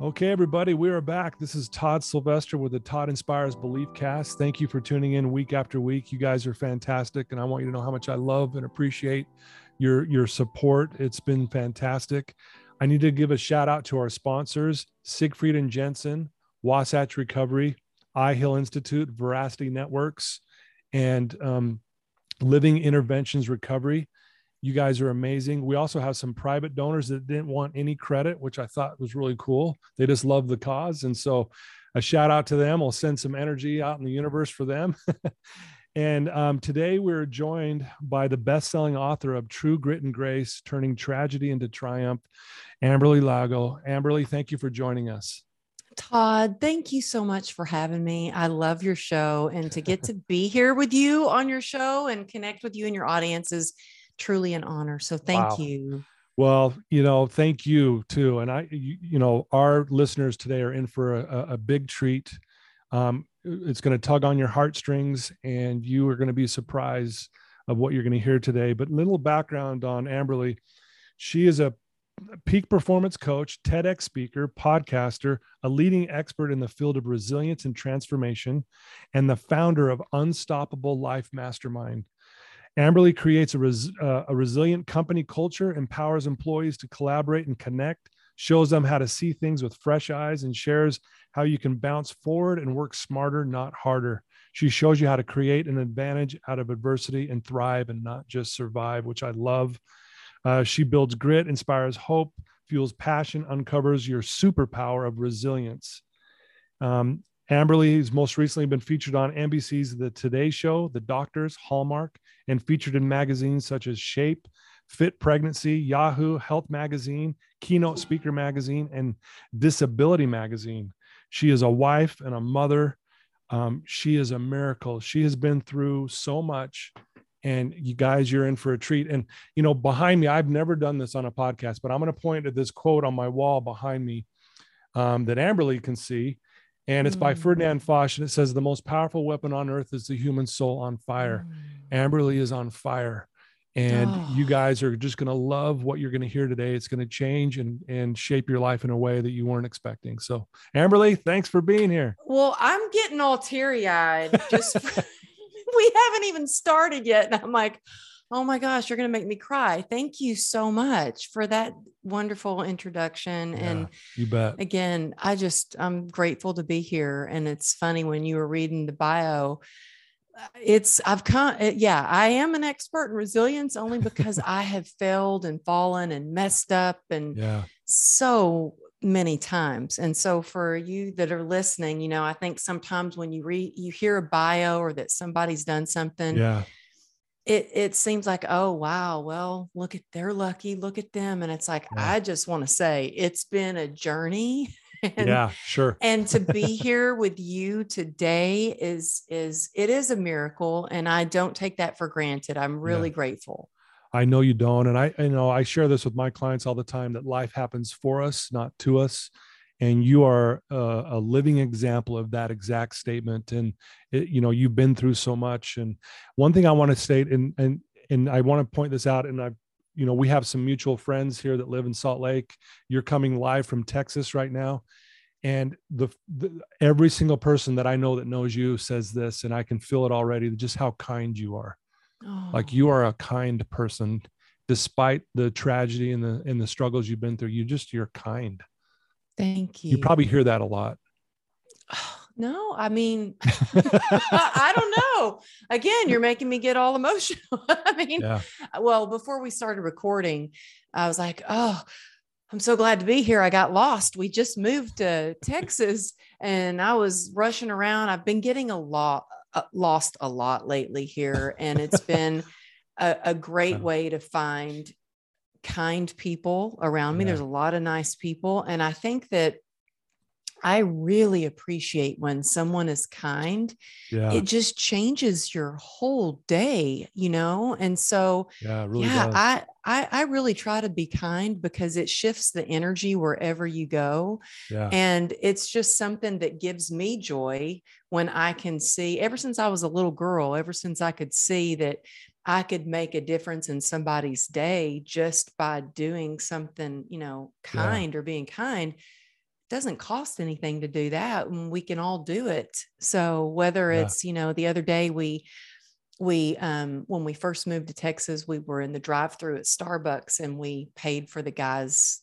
Okay, everybody, we are back. This is Todd Sylvester with the Todd Inspires Belief Cast. Thank you for tuning in week after week. You guys are fantastic, and I want you to know how much I love and appreciate your your support. It's been fantastic. I need to give a shout out to our sponsors, Siegfried and Jensen, Wasatch Recovery, I Hill Institute, Veracity Networks, and um, Living Interventions Recovery. You guys are amazing. We also have some private donors that didn't want any credit, which I thought was really cool. They just love the cause. And so a shout out to them. I'll send some energy out in the universe for them. and um, today we're joined by the best selling author of True Grit and Grace Turning Tragedy into Triumph, Amberly Lago. Amberly, thank you for joining us. Todd, thank you so much for having me. I love your show and to get to be here with you on your show and connect with you and your audience is truly an honor. So thank wow. you. Well, you know, thank you too. And I, you, you know, our listeners today are in for a, a big treat. Um, it's going to tug on your heartstrings and you are going to be surprised of what you're going to hear today. But little background on Amberly. She is a peak performance coach, TEDx speaker, podcaster, a leading expert in the field of resilience and transformation, and the founder of Unstoppable Life Mastermind. Amberly creates a, res, uh, a resilient company culture, empowers employees to collaborate and connect, shows them how to see things with fresh eyes, and shares how you can bounce forward and work smarter, not harder. She shows you how to create an advantage out of adversity and thrive and not just survive, which I love. Uh, she builds grit, inspires hope, fuels passion, uncovers your superpower of resilience. Um, Amberly has most recently been featured on NBC's The Today Show, The Doctors, Hallmark, and featured in magazines such as Shape, Fit Pregnancy, Yahoo, Health Magazine, Keynote Speaker Magazine, and Disability Magazine. She is a wife and a mother. Um, she is a miracle. She has been through so much and you guys you're in for a treat and you know behind me i've never done this on a podcast but i'm going to point at this quote on my wall behind me um, that amberly can see and it's mm. by ferdinand foch and it says the most powerful weapon on earth is the human soul on fire mm. amberly is on fire and oh. you guys are just going to love what you're going to hear today it's going to change and and shape your life in a way that you weren't expecting so amberly thanks for being here well i'm getting all teary-eyed just we haven't even started yet. And I'm like, oh my gosh, you're going to make me cry. Thank you so much for that wonderful introduction. Yeah, and you bet. Again, I just, I'm grateful to be here. And it's funny when you were reading the bio, uh, it's, I've come, yeah, I am an expert in resilience only because I have failed and fallen and messed up and yeah. so many times. And so for you that are listening, you know, I think sometimes when you read you hear a bio or that somebody's done something, yeah. It it seems like, oh wow, well, look at they're lucky, look at them. And it's like, yeah. I just want to say it's been a journey. And, yeah, sure. and to be here with you today is is it is a miracle. And I don't take that for granted. I'm really yeah. grateful. I know you don't. And I, you know, I share this with my clients all the time that life happens for us, not to us. And you are a, a living example of that exact statement. And, it, you know, you've been through so much. And one thing I want to state, and, and, and I want to point this out, and I've, you know, we have some mutual friends here that live in Salt Lake. You're coming live from Texas right now. And the, the every single person that I know that knows you says this, and I can feel it already, just how kind you are Oh. Like you are a kind person, despite the tragedy and the and the struggles you've been through. You just you're kind. Thank you. You probably hear that a lot. No, I mean, I don't know. Again, you're making me get all emotional. I mean, yeah. well, before we started recording, I was like, oh, I'm so glad to be here. I got lost. We just moved to Texas and I was rushing around. I've been getting a lot, uh, lost a lot lately here, and it's been a, a, great way to find kind people around me. Yeah. There's a lot of nice people, and I think that I really appreciate when someone is kind. Yeah. It just changes your whole day, you know? And so yeah, really yeah. I, I I really try to be kind because it shifts the energy wherever you go. yeah. And it's just something that gives me joy when I can see ever since I was a little girl, ever since I could see that I could make a difference in somebody's day just by doing something, you know, Yeah. kind or being kind doesn't cost anything to do that and we can all do it so whether Yeah. it's you know the other day we we um when we first moved to texas we were in the drive through at starbucks and we paid for the guy's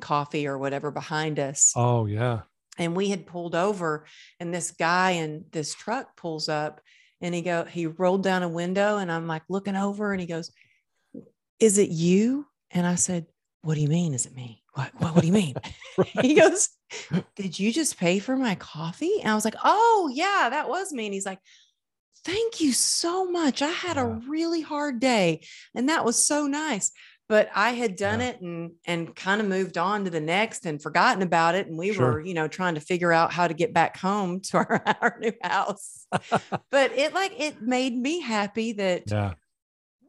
coffee or whatever behind us oh yeah. and we had pulled over and this guy in this truck pulls up and he go he rolled down a window and i'm like looking over and he goes is it you? And i said what do you mean is it me? What what, what do you mean? He goes did you just pay for my coffee? And i was like oh yeah that was me. And he's like thank you so much. I had a really hard day. And that was so nice but i had done Yeah. it and and kind of moved on to the next and forgotten about it and we Sure. were you know trying to figure out how to get back home to our, our new house but it like it made me happy that yeah.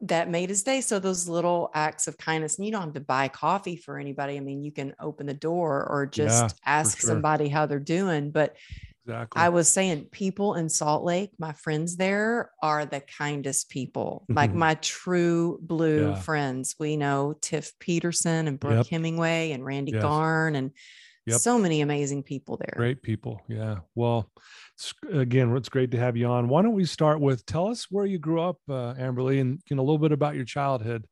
that made his day so those little acts of kindness and you don't have to buy coffee for anybody i mean you can open the door or just Yeah, ask sure. somebody how they're doing but Exactly. I was saying people in Salt Lake, my friends there are the kindest people, like Mhm. my true blue Yeah. friends. We know Tiff Peterson and Brooke Yep. Hemingway and Randy Yes. Garn and Yep. so many amazing people there. Great people. Yeah. Well, it's, again, it's great to have you on. Why don't we start with tell us where you grew up, uh, Amberly, and you know, a little bit about your childhood.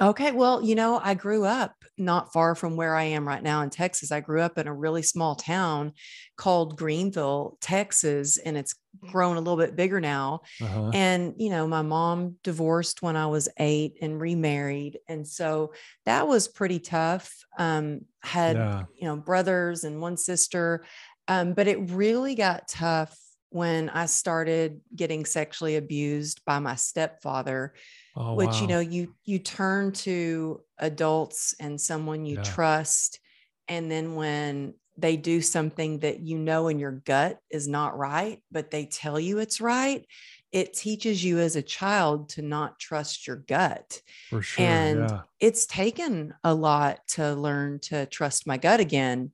Okay. Well, you know, I grew up not far from where I am right now in Texas. I grew up in a really small town called Greenville, Texas, and it's grown a little bit bigger now. Uh-huh. And, you know, my mom divorced when I was eight and remarried. And so that was pretty tough. Um, had, Yeah. you know, brothers and one sister. Um, but it really got tough when I started getting sexually abused by my stepfather Oh, which wow. you know you you turn to adults and someone you Yeah. trust and then when they do something that you know in your gut is not right but they tell you it's right it teaches you as a child to not trust your gut for sure. and yeah. it's taken a lot to learn to trust my gut again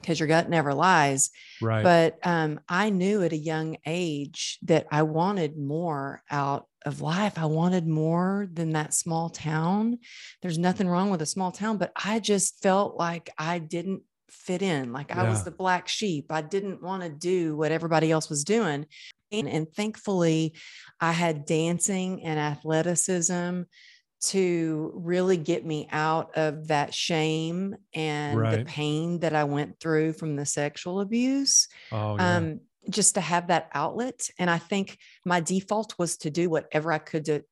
because your gut never lies Right. but um, I knew at a young age that I wanted more out of life. I wanted more than that small town. There's nothing wrong with a small town, but I just felt like I didn't fit in, like I was the black sheep. I didn't want to do what everybody else was doing. And, and thankfully, I had dancing and athleticism to really get me out of that shame and the pain that I went through from the sexual abuse. oh, yeah. Um, just to have that outlet. And I think my default was to do whatever I could to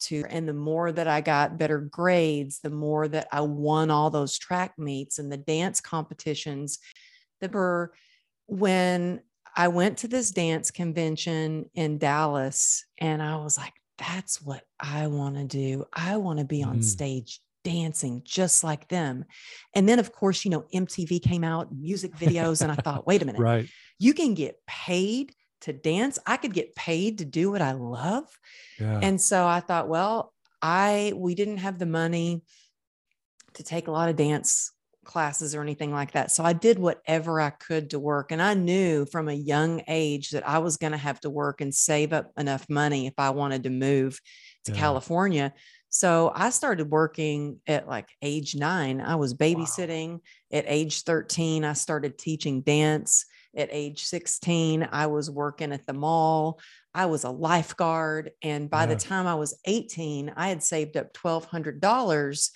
to and the more that I got better grades, the more that I won all those track meets and the dance competitions. The were when I went to this dance convention in Dallas and I was like, that's what I want to do. I want to be on Mm. stage dancing just like them. And then, of course, you know, MTV came out, music videos, and I thought, wait a minute, right. you can get paid to dance. I could get paid to do what I love. Yeah. And so I thought, well, I we didn't have the money to take a lot of dance classes or anything like that. So I did whatever I could to work. And I knew from a young age that I was going to have to work and save up enough money if I wanted to move to Yeah. California. So I started working at like age nine. I was babysitting at age 13. I started teaching dance at age 16. I was working at the mall. I was a lifeguard. And by Yeah. the uh-huh. time I was 18, I had saved up $1,200.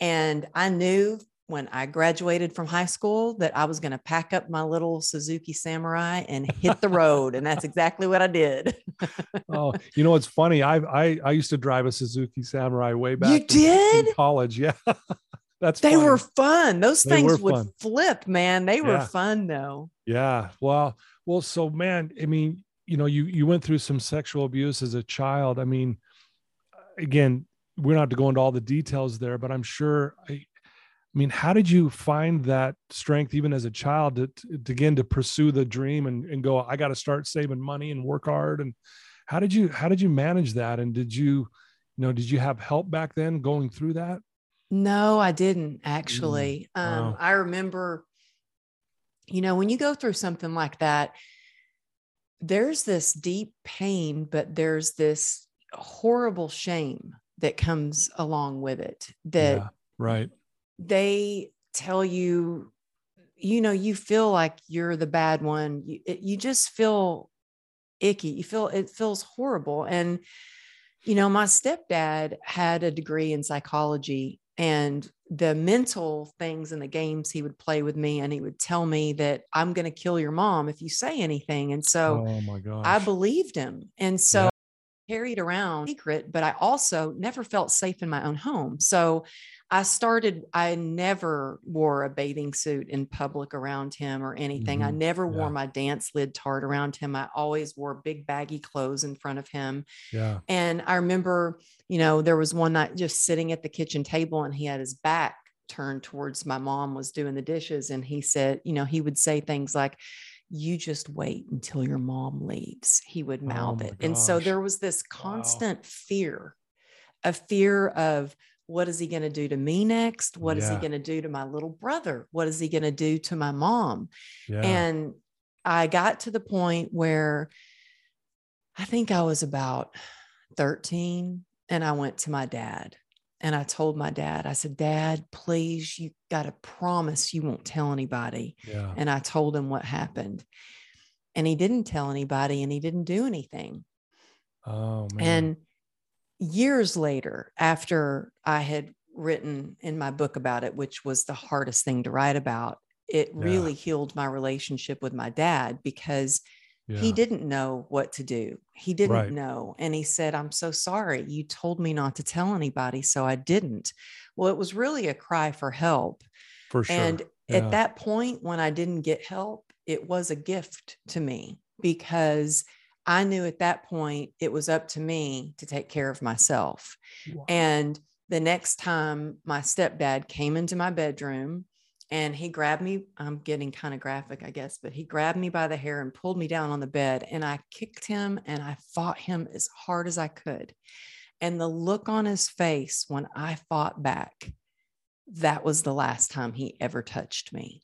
And I knew when I graduated from high school that I was going to pack up my little Suzuki Samurai and hit the road. And that's exactly what I did. oh, you know, it's funny. I, I, I used to drive a Suzuki Samurai way back. You in- in did? college. Yeah. That's They funny. were fun. Those They things would fun. flip, man. They were Yeah. fun though. Yeah. Well, well, so man, I mean, you know, you you went through some sexual abuse as a child. I mean, again, we're not to go into all the details there, but I'm sure I I mean, how did you find that strength even as a child to, to, to again to pursue the dream and, and go, I got to start saving money and work hard. And how did you how did you manage that? And did you, you know, did you have help back then going through that? No, I didn't actually. Mm, wow. um, I remember, you know, when you go through something like that, there's this deep pain, but there's this horrible shame that comes along with it that yeah, right they tell you you know you feel like you're the bad one. You, it, you just feel icky. You feel it feels horrible. And you know my stepdad had a degree in psychology and the mental things and the games he would play with me and he would tell me that i'm going to kill your mom if you say anything. And so oh my god i believed him. And so yeah. carried around secret but i also never felt safe in my own home. So I started, I never wore a bathing suit in public around him or anything. Mm-hmm. I never yeah. wore my dance lid tart around him. I always wore big baggy clothes in front of him. Yeah. And I remember, you know, there was one night just sitting at the kitchen table and he had his back turned towards my mom was doing the dishes. And he said, you know, he would say things like, you just wait until your mom leaves. He would mouth oh it. Gosh. And so there was this constant wow. fear, a fear of, what is he going to do to me next? What yeah. is he going to do to my little brother? What is he going to do to my mom? Yeah. And I got to the point where I think I was about 13 and I went to my dad and I told my dad, I said, Dad, please, you got to promise you won't tell anybody. Yeah. And I told him what happened. And he didn't tell anybody and he didn't do anything. Oh, man. And years later, after I had written in my book about it, which was the hardest thing to write about, it yeah. really healed my relationship with my dad because yeah. he didn't know what to do. He didn't right. know. And he said, I'm so sorry. You told me not to tell anybody. So I didn't. Well, it was really a cry for help. For sure. And yeah. at that point, when I didn't get help, it was a gift to me because I knew at that point it was up to me to take care of myself. Wow. And the next time my stepdad came into my bedroom and he grabbed me, I'm getting kind of graphic, I guess, but he grabbed me by the hair and pulled me down on the bed. And I kicked him and I fought him as hard as I could. And the look on his face when I fought back, that was the last time he ever touched me.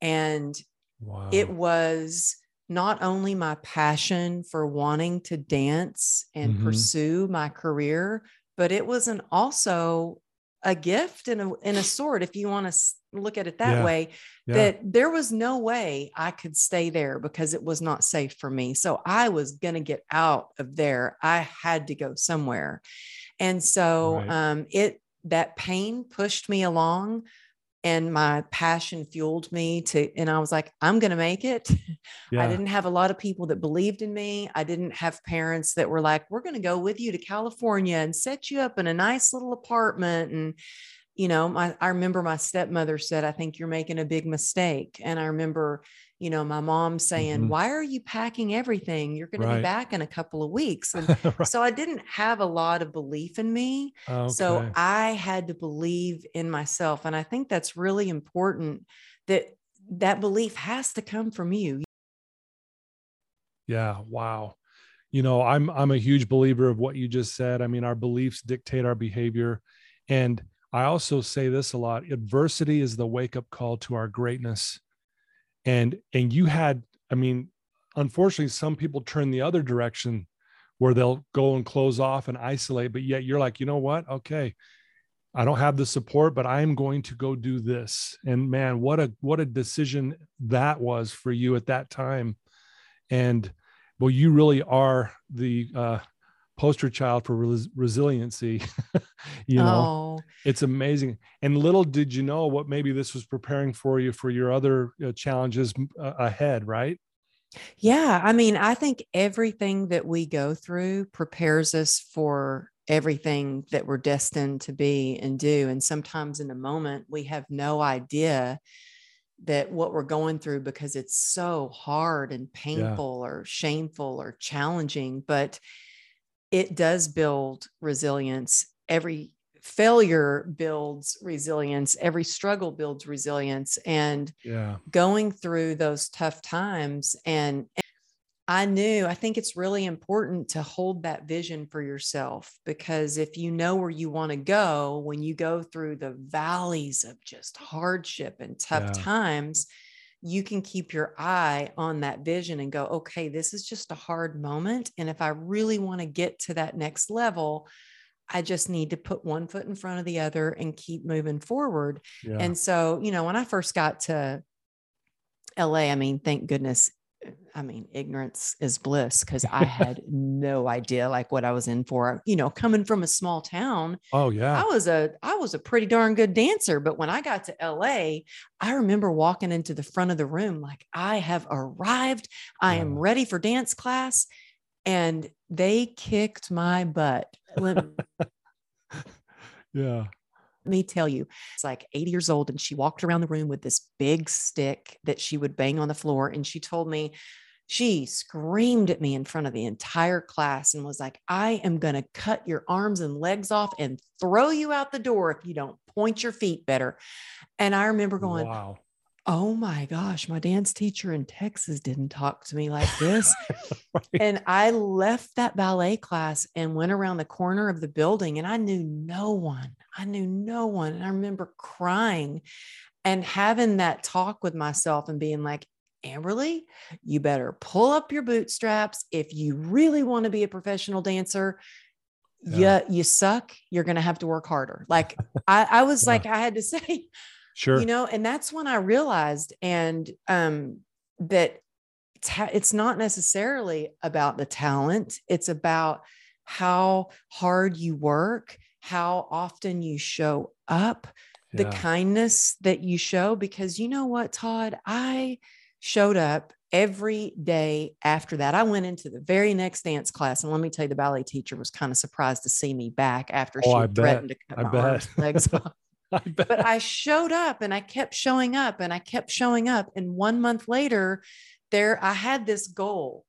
And wow. it was not only my passion for wanting to dance and mm-hmm. pursue my career, but it was an also a gift and a, and a sword, if you want to look at it that yeah. way, yeah. that there was no way I could stay there because it was not safe for me. So I was going to get out of there. I had to go somewhere. And so right. um, it, that pain pushed me along and my passion fueled me to and i was like i'm going to make it. Yeah. i didn't have a lot of people that believed in me. I didn't have parents that were like we're going to go with you to california and set you up in a nice little apartment. And you know my i remember my stepmother said i think you're making a big mistake. And i remember you know, my mom saying, mm-hmm. Why are you packing everything? You're going right. to be back in a couple of weeks. And right. so I didn't have a lot of belief in me. Okay. So I had to believe in myself. And I think that's really important that that belief has to come from you. Yeah. Wow. You know, I'm I'm a huge believer of what you just said. I mean, our beliefs dictate our behavior. And I also say this a lot adversity is the wake up call to our greatness and and you had i mean unfortunately some people turn the other direction where they'll go and close off and isolate but yet you're like you know what? Okay. I don't have the support but i'm going to go do this. And man what a what a decision that was for you at that time. And well you really are the uh poster child for res- resiliency you know? Oh. it's amazing. And little did you know what maybe this was preparing for you for your other uh, challenges uh, ahead right? Yeah i mean i think everything that we go through prepares us for everything that we're destined to be and do. And sometimes in a moment we have no idea that what we're going through because it's so hard and painful yeah. or shameful or challenging. But it does build resilience. Every failure builds resilience. Every struggle builds resilience. And yeah. going through those tough times and, and I knew, I think it's really important to hold that vision for yourself because if you know where you want to go, when you go through the valleys of just hardship and tough yeah. times, you can keep your eye on that vision and go, okay, this is just a hard moment. And if I really want to get to that next level, I just need to put one foot in front of the other and keep moving forward. Yeah. And so, you know, when I first got to LA, I mean, thank goodness I mean, ignorance is bliss because I had no idea like what I was in for. You know, coming from a small town. Oh yeah. I was a I was a pretty darn good dancer, but when I got to LA, I remember walking into the front of the room like I have arrived. I yeah. am ready for dance class and they kicked my butt. yeah let me tell you, it's like 80 years old and she walked around the room with this big stick that she would bang on the floor. And she told me, she screamed at me in front of the entire class and was like, I am going to cut your arms and legs off and throw you out the door if you don't point your feet better. And I remember going, wow oh my gosh, my dance teacher in Texas didn't talk to me like this. right. And I left that ballet class and went around the corner of the building and I knew no one. I knew no one. And I remember crying and having that talk with myself and being like, Amberly, you better pull up your bootstraps. If you really want to be a professional dancer, yeah. you, you suck. You're going to have to work harder. Like I, I was yeah. like, I had to say, Sure. You know, and that's when I realized and um that ta- it's not necessarily about the talent, it's about how hard you work, how often you show up, yeah. the kindness that you show because you know what, Todd, I showed up every day after that. I went into the very next dance class, and let me tell you, the ballet teacher was kind of surprised to see me back after oh, she threatened to cut I my bet. arms, legs off. I but I showed up and I kept showing up and I kept showing up. And one month later, there I had this goal.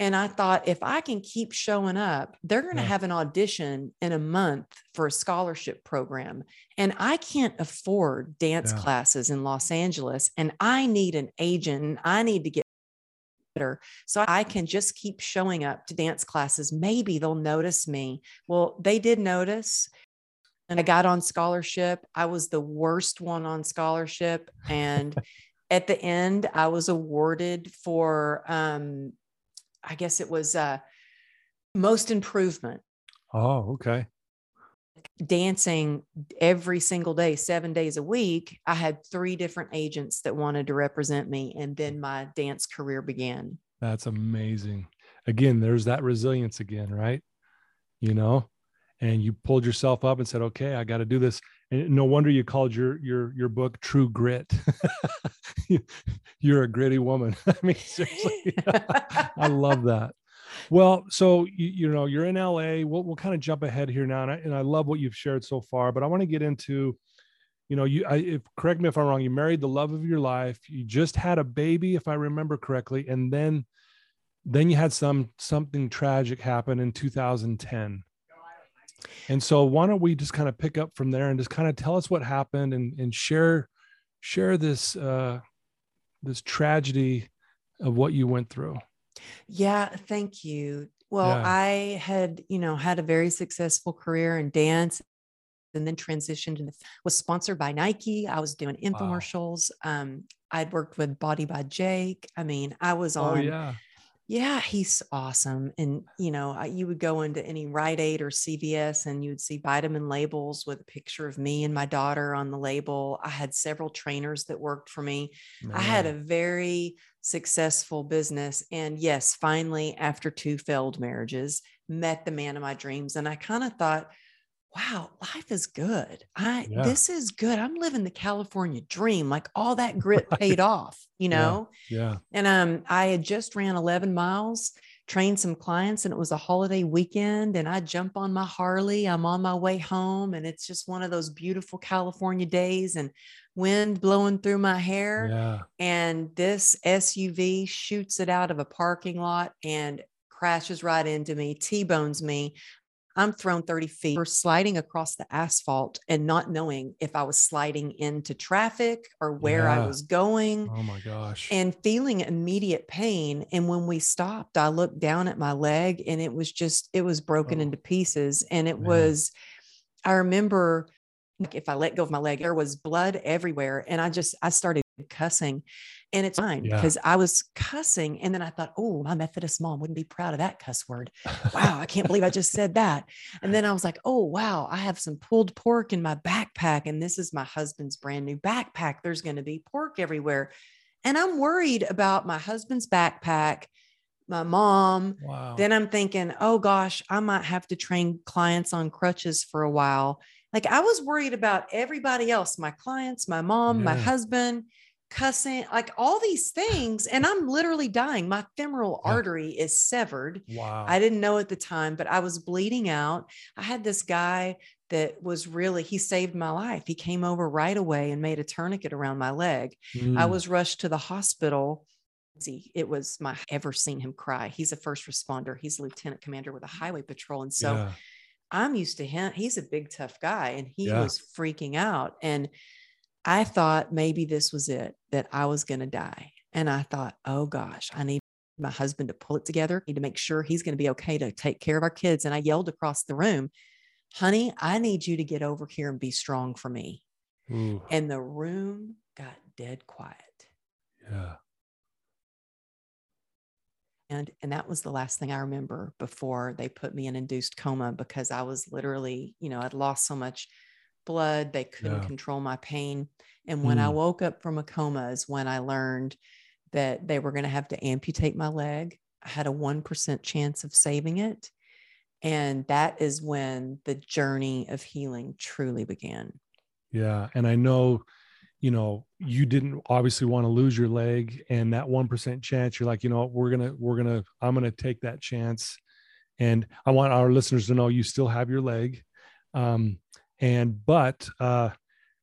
And I thought, if I can keep showing up, they're going to yeah. have an audition in a month for a scholarship program. And I can't afford dance yeah. classes in Los Angeles. And I need an agent. I need to get better. So I can just keep showing up to dance classes. Maybe they'll notice me. Well, they did notice and I got on scholarship. I was the worst one on scholarship. And at the end, I was awarded for, um, I guess it was uh, most improvement. Oh, okay. Dancing every single day, seven days a week. I had three different agents that wanted to represent me. And then my dance career began. That's amazing. Again, there's that resilience again, right? You know, and you pulled yourself up and said, "Okay, I got to do this." And no wonder you called your your your book "True Grit." You're a gritty woman. I mean, seriously, I love that. Well, so you, you know you're in LA. We'll we'll kind of jump ahead here now, and I, and I love what you've shared so far. But I want to get into, you know, you I, if correct me if I'm wrong. You married the love of your life. You just had a baby, if I remember correctly, and then then you had some something tragic happen in 2010 and so why don't we just kind of pick up from there and just kind of tell us what happened and, and share share this uh, this tragedy of what you went through. Yeah, thank you. Well, yeah. I had, you know, had a very successful career in dance and then transitioned and was sponsored by Nike. I was doing infomercials. Wow. Um, I'd worked with Body by Jake. I mean, I was oh, on oh, yeah yeah, he's awesome. And, you know, you would go into any Rite Aid or CVS and you would see vitamin labels with a picture of me and my daughter on the label. I had several trainers that worked for me. Man. I had a very successful business. And yes, finally, after two failed marriages, met the man of my dreams. And I kind of thought, wow, life is good. I yeah. this is good. I'm living the California dream. Like all that grit right. paid off, you know? Yeah. yeah. And um I had just ran 11 miles, trained some clients and it was a holiday weekend and I jump on my Harley. I'm on my way home and it's just one of those beautiful California days and wind blowing through my hair. Yeah. And this SUV shoots it out of a parking lot and crashes right into me, T-bones me. I'm thrown 30 feet or sliding across the asphalt and not knowing if I was sliding into traffic or where yeah. I was going. Oh my gosh. And feeling immediate pain. And when we stopped, I looked down at my leg and it was just, it was broken oh. into pieces. And it Man. was, I remember if I let go of my leg, there was blood everywhere. And I just, I started cussing and it's fine because yeah. I was cussing. And then I thought, oh, my Methodist mom wouldn't be proud of that cuss word. Wow, I can't believe I just said that. And then I was like, oh, wow, I have some pulled pork in my backpack. And this is my husband's brand new backpack. There's going to be pork everywhere. And I'm worried about my husband's backpack, my mom. Wow. Then I'm thinking, oh gosh, I might have to train clients on crutches for a while. Like I was worried about everybody else, my clients, my mom, yeah. my husband cussing, like all these things. And I'm literally dying. My femoral yeah. artery is severed. Wow. I didn't know at the time, but I was bleeding out. I had this guy that was really, he saved my life. He came over right away and made a tourniquet around my leg. Mm. I was rushed to the hospital. It was my ever seen him cry. He's a first responder. He's a lieutenant commander with a highway patrol. And so yeah. I'm used to him. He's a big, tough guy, and he yeah. was freaking out. And I thought maybe this was it, that I was going to die. And I thought, oh gosh, I need my husband to pull it together. I need to make sure he's going to be okay to take care of our kids. And I yelled across the room, honey, I need you to get over here and be strong for me. Ooh. And the room got dead quiet. Yeah. And, and that was the last thing I remember before they put me in induced coma because I was literally, you know, I'd lost so much blood. They couldn't yeah. control my pain. And when mm. I woke up from a coma is when I learned that they were going to have to amputate my leg. I had a 1% chance of saving it. And that is when the journey of healing truly began. Yeah. And I know, you know, you didn't obviously want to lose your leg and that 1% chance, you're like, you know, we're going to, we're going to, I'm going to take that chance. And I want our listeners to know you still have your leg. Um, and but uh,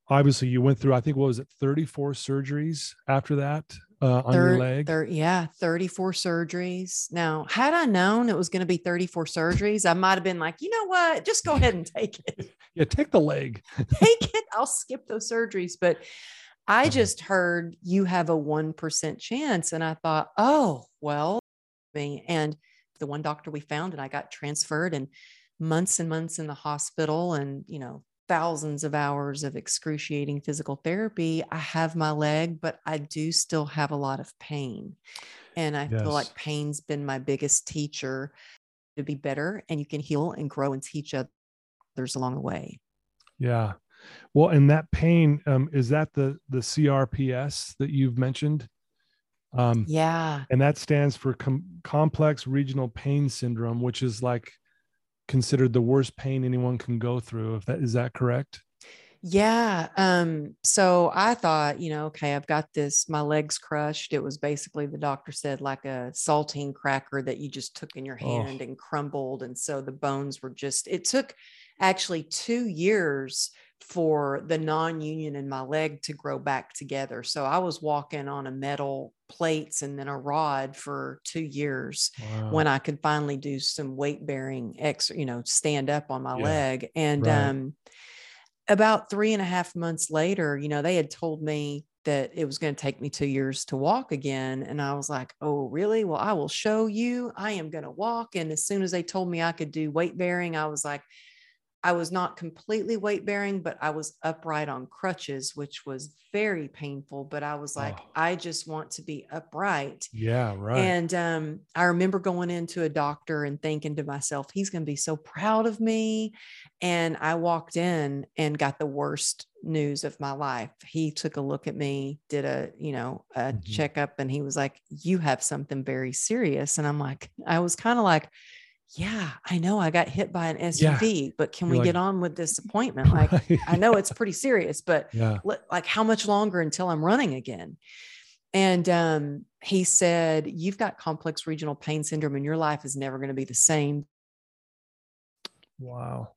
obviously you went through i think what was it 34 surgeries after that uh, on your leg? yeah 34 surgeries. Now had i known it was going to be 34 surgeries i might have been like you know what? Just go ahead and take it. Yeah take the leg. Take it. I'll skip those surgeries. But i uh-huh. just heard you have a 1% chance and i thought oh well and the one doctor we found and i got transferred and months and months in the hospital and you know thousands of hours of excruciating physical therapy, I have my leg, but I do still have a lot of pain. And I yes. feel like pain's been my biggest teacher to be better and you can heal and grow and teach others along the way. Yeah. Well, and that pain, um, is that the the CRPS that you've mentioned? Um, yeah. And that stands for com- complex regional pain syndrome, which is like considered the worst pain anyone can go through. If that is that correct? Yeah. Um, so I thought, you know, okay, I've got this, my legs crushed. It was basically the doctor said like a saltine cracker that you just took in your oh. hand oh. and crumbled. And so the bones were just, it took actually two years for the non-union in my leg to grow back together. So I was walking on a metal plates and then a rod for two years wow. when I could finally do some weight bearing ex, you know, stand up on my yeah. leg. And right. um, about three and a half months later, you know, they had told me that it was going to take me two years to walk again. And I was like, oh, really? Well, I will show you. I am going to walk. And as soon as they told me I could do weight bearing, I was like, I was not completely weight bearing, but I was upright on crutches, which was very painful. But I was like, oh. I just want to be upright. Yeah, right. And um, I remember going into a doctor and thinking to myself, he's going to be so proud of me. And I walked in and got the worst news of my life. He took a look at me, did a, you know, a mm-hmm. checkup, and he was like, You have something very serious. And I'm like, I was kind of like, yeah, I know I got hit by an SUV, yeah. but can You're we like, get on with this appointment? Like, right. I know it's pretty serious, but yeah. like, how much longer until I'm running again? And um, he said, You've got complex regional pain syndrome, and your life is never going to be the same. Wow.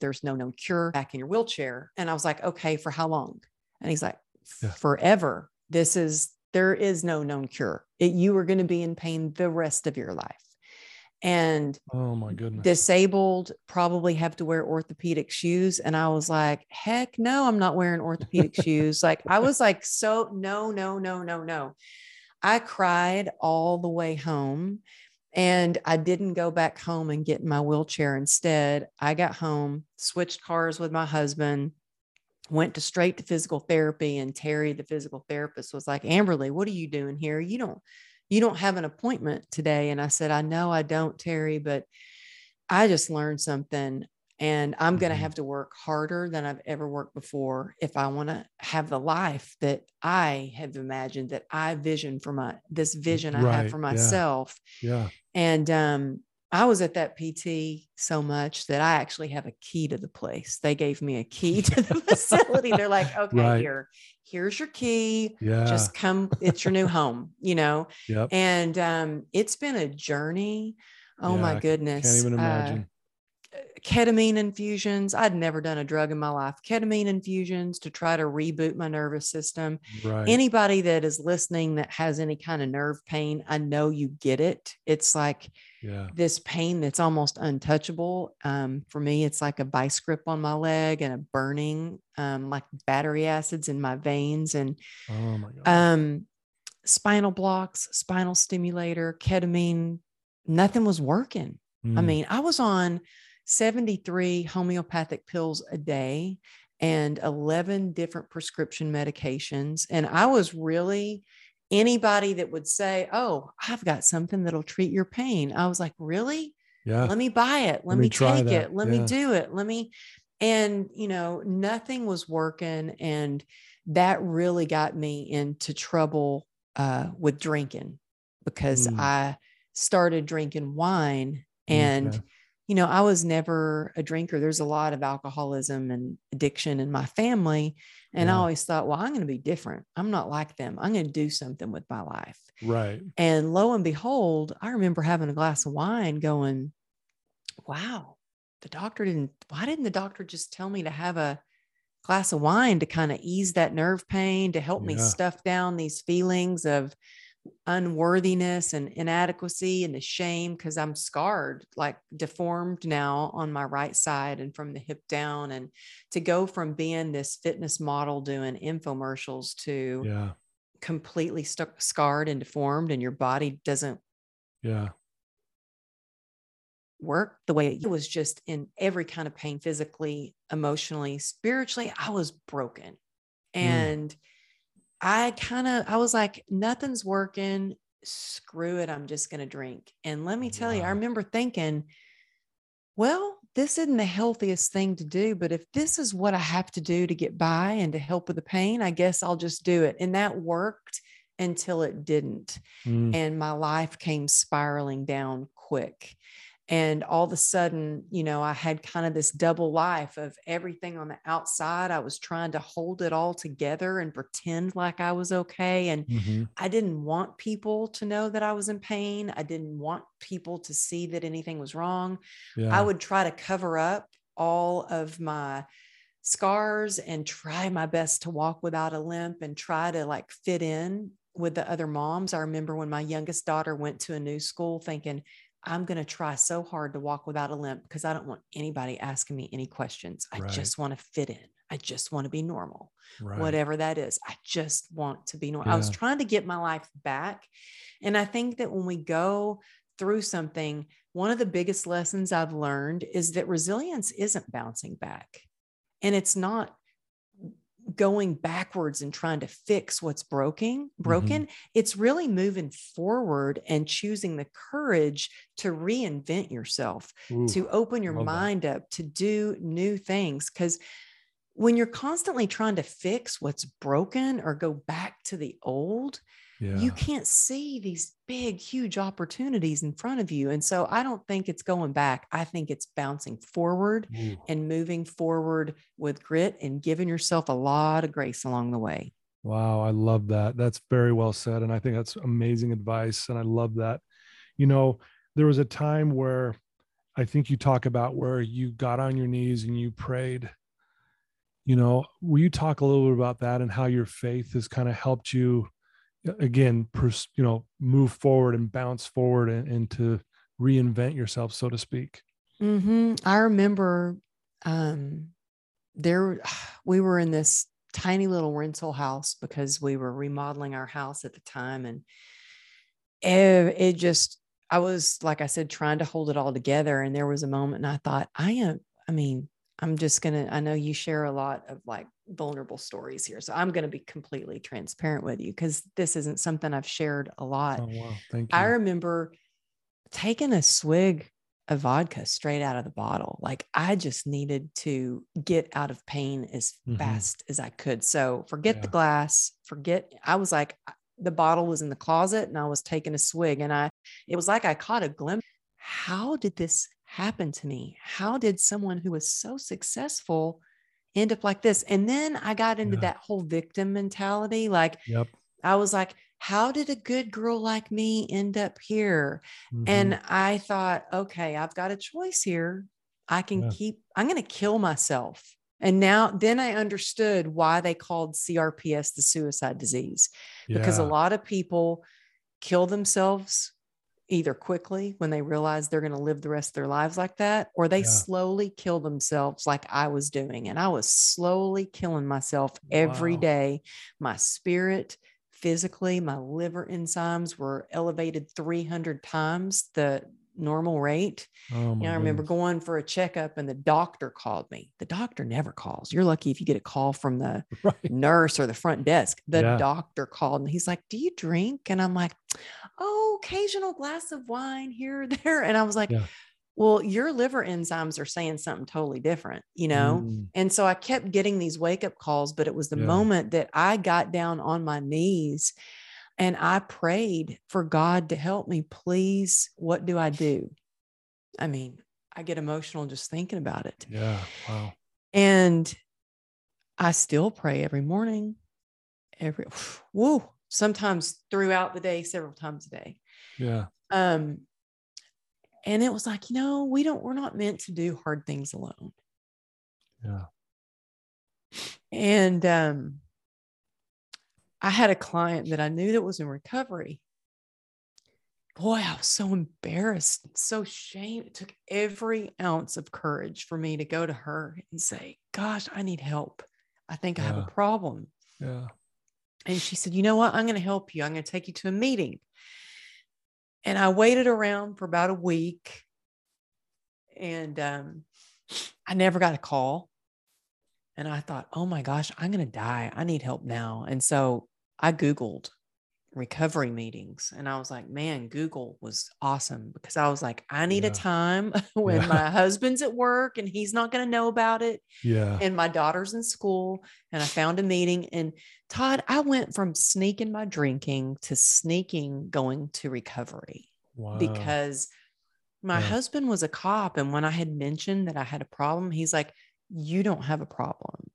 There's no known cure back in your wheelchair. And I was like, Okay, for how long? And he's like, yeah. Forever. This is, there is no known cure. It, you are going to be in pain the rest of your life. And oh my goodness. disabled probably have to wear orthopedic shoes and i was like heck no i'm not wearing orthopedic shoes. Like i was like so no no no no no. I cried all the way home and i didn't go back home and get in my wheelchair. Instead i got home switched cars with my husband went to straight to physical therapy and terry the physical therapist was like amberly what are you doing here? You don't you don't have an appointment today. And I said, I know I don't, Terry, but I just learned something and I'm going to mm-hmm. have to work harder than I've ever worked before if I want to have the life that I have imagined that I vision for my this vision I right. have for myself. Yeah. yeah. And um I was at that PT so much that I actually have a key to the place. They gave me a key to the facility. They're like, okay, right. here, here's your key. Yeah. Just come, it's your new home, you know? Yep. And um, it's been a journey. Oh yeah, my goodness. Can't even imagine. Uh, ketamine infusions. I'd never done a drug in my life. Ketamine infusions to try to reboot my nervous system. Right. Anybody that is listening that has any kind of nerve pain, I know you get it. It's like, yeah. this pain that's almost untouchable. Um, for me, it's like a vice grip on my leg and a burning, um, like battery acids in my veins and oh my God. Um, spinal blocks, spinal stimulator, ketamine. Nothing was working. Mm. I mean, I was on 73 homeopathic pills a day and 11 different prescription medications. And I was really anybody that would say, Oh, I've got something that'll treat your pain. I was like, Really? Yeah. Let me buy it. Let, Let me, me take that. it. Let yeah. me do it. Let me. And, you know, nothing was working. And that really got me into trouble uh, with drinking because mm. I started drinking wine and, okay you know, I was never a drinker. There's a lot of alcoholism and addiction in my family. And yeah. I always thought, well, I'm going to be different. I'm not like them. I'm going to do something with my life. Right. And lo and behold, I remember having a glass of wine going, wow, the doctor didn't, why didn't the doctor just tell me to have a glass of wine to kind of ease that nerve pain, to help yeah. me stuff down these feelings of, unworthiness and inadequacy and the shame because I'm scarred, like deformed now on my right side and from the hip down. And to go from being this fitness model doing infomercials to yeah. completely st- scarred and deformed, and your body doesn't yeah work the way it was just in every kind of pain physically emotionally spiritually i was broken mm. and mm I kind of I was like, nothing's working. Screw it. I'm just going to drink. And let me tell wow. you, I remember thinking, well, this isn't the healthiest thing to do, but if this is what I have to do to get by and to help with the pain, I guess I'll just do it. And that worked until it didn't. Mm. And my life came spiraling down quick and all of a sudden you know i had kind of this double life of everything on the outside i was trying to hold it all together and pretend like i was okay and mm-hmm. i didn't want people to know that i was in pain i didn't want people to see that anything was wrong yeah. i would try to cover up all of my scars and try my best to walk without a limp and try to like fit in with the other moms i remember when my youngest daughter went to a new school thinking I'm going to try so hard to walk without a limp because I don't want anybody asking me any questions. I right. just want to fit in. I just want to be normal, right. whatever that is. I just want to be normal. Yeah. I was trying to get my life back. And I think that when we go through something, one of the biggest lessons I've learned is that resilience isn't bouncing back. And it's not going backwards and trying to fix what's broken broken mm-hmm. it's really moving forward and choosing the courage to reinvent yourself Ooh, to open your mind that. up to do new things because when you're constantly trying to fix what's broken or go back to the old yeah. you can't see these big, huge opportunities in front of you. And so I don't think it's going back. I think it's bouncing forward and moving forward with grit and giving yourself a lot of grace along the way. Wow. I love that. That's very well said. And I think that's amazing advice. And I love that. You know, there was a time where I think you talk about where you got on your knees and you prayed. You know, will you talk a little bit about that and how your faith has kind of helped you again pers- you know move forward and bounce forward and, and to reinvent yourself, so to speak. Mm-hmm. I remember um, there we were in this tiny little rental house because we were remodeling our house at the time, and it, it just I was like I said trying to hold it all together, and there was a moment, and I thought, I am. I mean, I'm just gonna. I know you share a lot of like vulnerable stories here, so I'm gonna be completely transparent with you because this isn't something I've shared a lot. Oh wow, thank you. I remember taking a swig of vodka straight out of the bottle. Like I just needed to get out of pain as mm-hmm. fast as I could. So forget yeah. the glass, forget. I was like, the bottle was in the closet and I was taking a swig and I, it was like I caught a glimpse. How did this happen to me? How did someone who was so successful end up like this? And then I got into yeah. that whole victim mentality. Like, yep. I was like, how did a good girl like me end up here? Mm-hmm. And I thought, okay, I've got a choice here. I can yeah. keep, I'm going to kill myself. And now, then I understood why they called CRPS the suicide disease, because yeah. a lot of people kill themselves either quickly when they realize they're going to live the rest of their lives like that, or they yeah. slowly kill themselves like I was doing. And I was slowly killing myself every wow. day. My spirit, physically, my liver enzymes were elevated 300 times the normal rate. Oh you know, I remember going for a checkup and the doctor called me. The doctor never calls. You're lucky if you get a call from the right. nurse or the front desk. The yeah. doctor called and he's like, Do you drink? And I'm like, Oh, occasional glass of wine here or there. And I was like, yeah well your liver enzymes are saying something totally different you know mm. and so i kept getting these wake up calls but it was the yeah. moment that i got down on my knees and i prayed for god to help me please what do i do? I mean i get emotional just thinking about it. Yeah wow. And i still pray every morning every whoa sometimes throughout the day several times a day. Yeah. Um and it was like you know we don't we're not meant to do hard things alone. Yeah. And um i had a client that i knew that was in recovery boy i was so embarrassed so shame it took every ounce of courage for me to go to her and say gosh i need help i think yeah. i have a problem yeah and she said you know what i'm going to help you i'm going to take you to a meeting and I waited around for about a week and um, I never got a call. And I thought, oh my gosh, I'm going to die. I need help now. And so I Googled recovery meetings and I was like, man, Google was awesome because I was like, I need yeah. a time when yeah. my husband's at work and he's not going to know about it. Yeah. And my daughter's in school. And I found a meeting and Todd, I went from sneaking my drinking to sneaking going to recovery wow. because my yeah. husband was a cop. And when I had mentioned that I had a problem, he's like, You don't have a problem.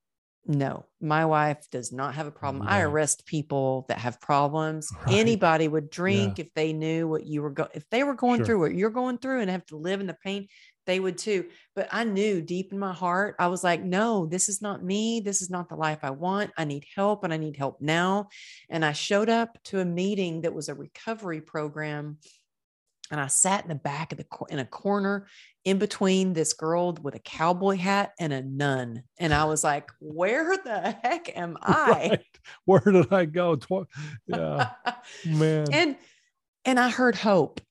No, my wife does not have a problem. Yeah. I arrest people that have problems. Right. Anybody would drink yeah. if they knew what you were going, if they were going sure. through what you're going through and have to live in the pain they would too. But I knew deep in my heart, I was like, no, this is not me. This is not the life I want. I need help and I need help now. And I showed up to a meeting that was a recovery program. And I sat in the back of the in a corner in between this girl with a cowboy hat and a nun. And I was like, where the heck am I? Right. Where did I go? yeah. Man. And and I heard hope.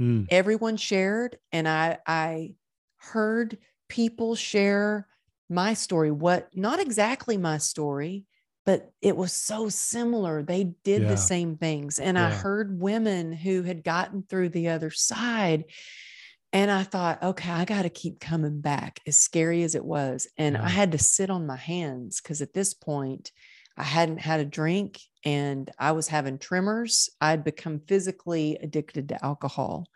Mm. Everyone shared, and I I heard people share my story. What not exactly my story, but it was so similar. They did yeah. the same things, and yeah. I heard women who had gotten through the other side. And I thought, okay, I got to keep coming back, as scary as it was. And yeah. I had to sit on my hands because at this point, I hadn't had a drink and I was having tremors. I'd become physically addicted to alcohol.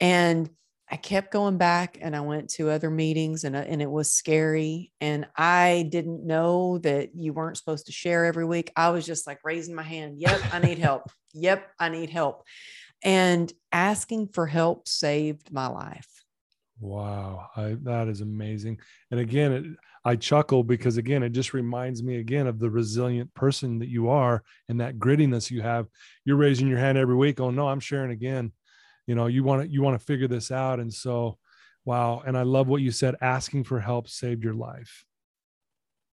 And I kept going back and I went to other meetings and, uh, and it was scary. And I didn't know that you weren't supposed to share every week. I was just like raising my hand. Yep, I need help. yep, I need help. And asking for help saved my life. Wow, I, that is amazing. And again, it, I chuckle because again, it just reminds me again of the resilient person that you are and that grittiness you have. You're raising your hand every week. Oh no, I'm sharing again. You know you want to you want to figure this out. And so wow. And i love what you said asking for help saved your life.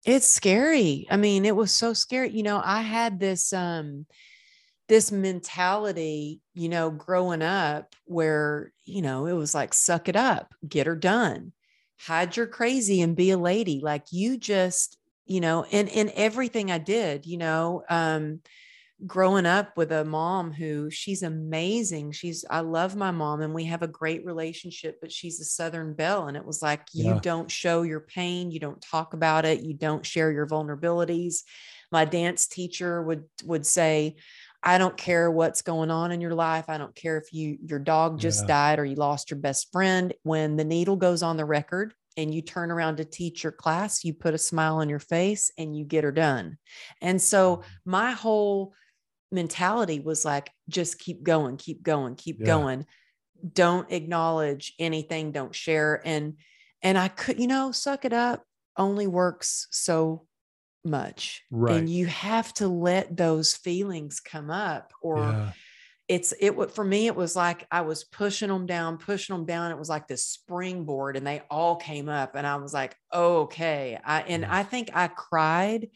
It's scary. I mean it was so scary. You know i had this um this mentality you know growing up where you know it was like suck it up get her done hide your crazy and be a lady. Like you just you know and in everything i did you know um growing up with a mom who she's amazing. She's, I love my mom and we have a great relationship, but she's a Southern belle. And it was like, yeah. you don't show your pain, you don't talk about it, you don't share your vulnerabilities. My dance teacher would, would say, I don't care what's going on in your life. I don't care if you your dog just yeah. died or you lost your best friend. When the needle goes on the record and you turn around to teach your class, you put a smile on your face and you get her done. And so mm-hmm. my whole mentality was like just keep going keep going keep yeah. going. Don't acknowledge anything don't share. And and i could you know suck it up only works so much. Right. and you have to let those feelings come up or yeah. it's it would for me it was like i was pushing them down pushing them down. It was like this springboard and they all came up and i was like oh, okay. I and i think i cried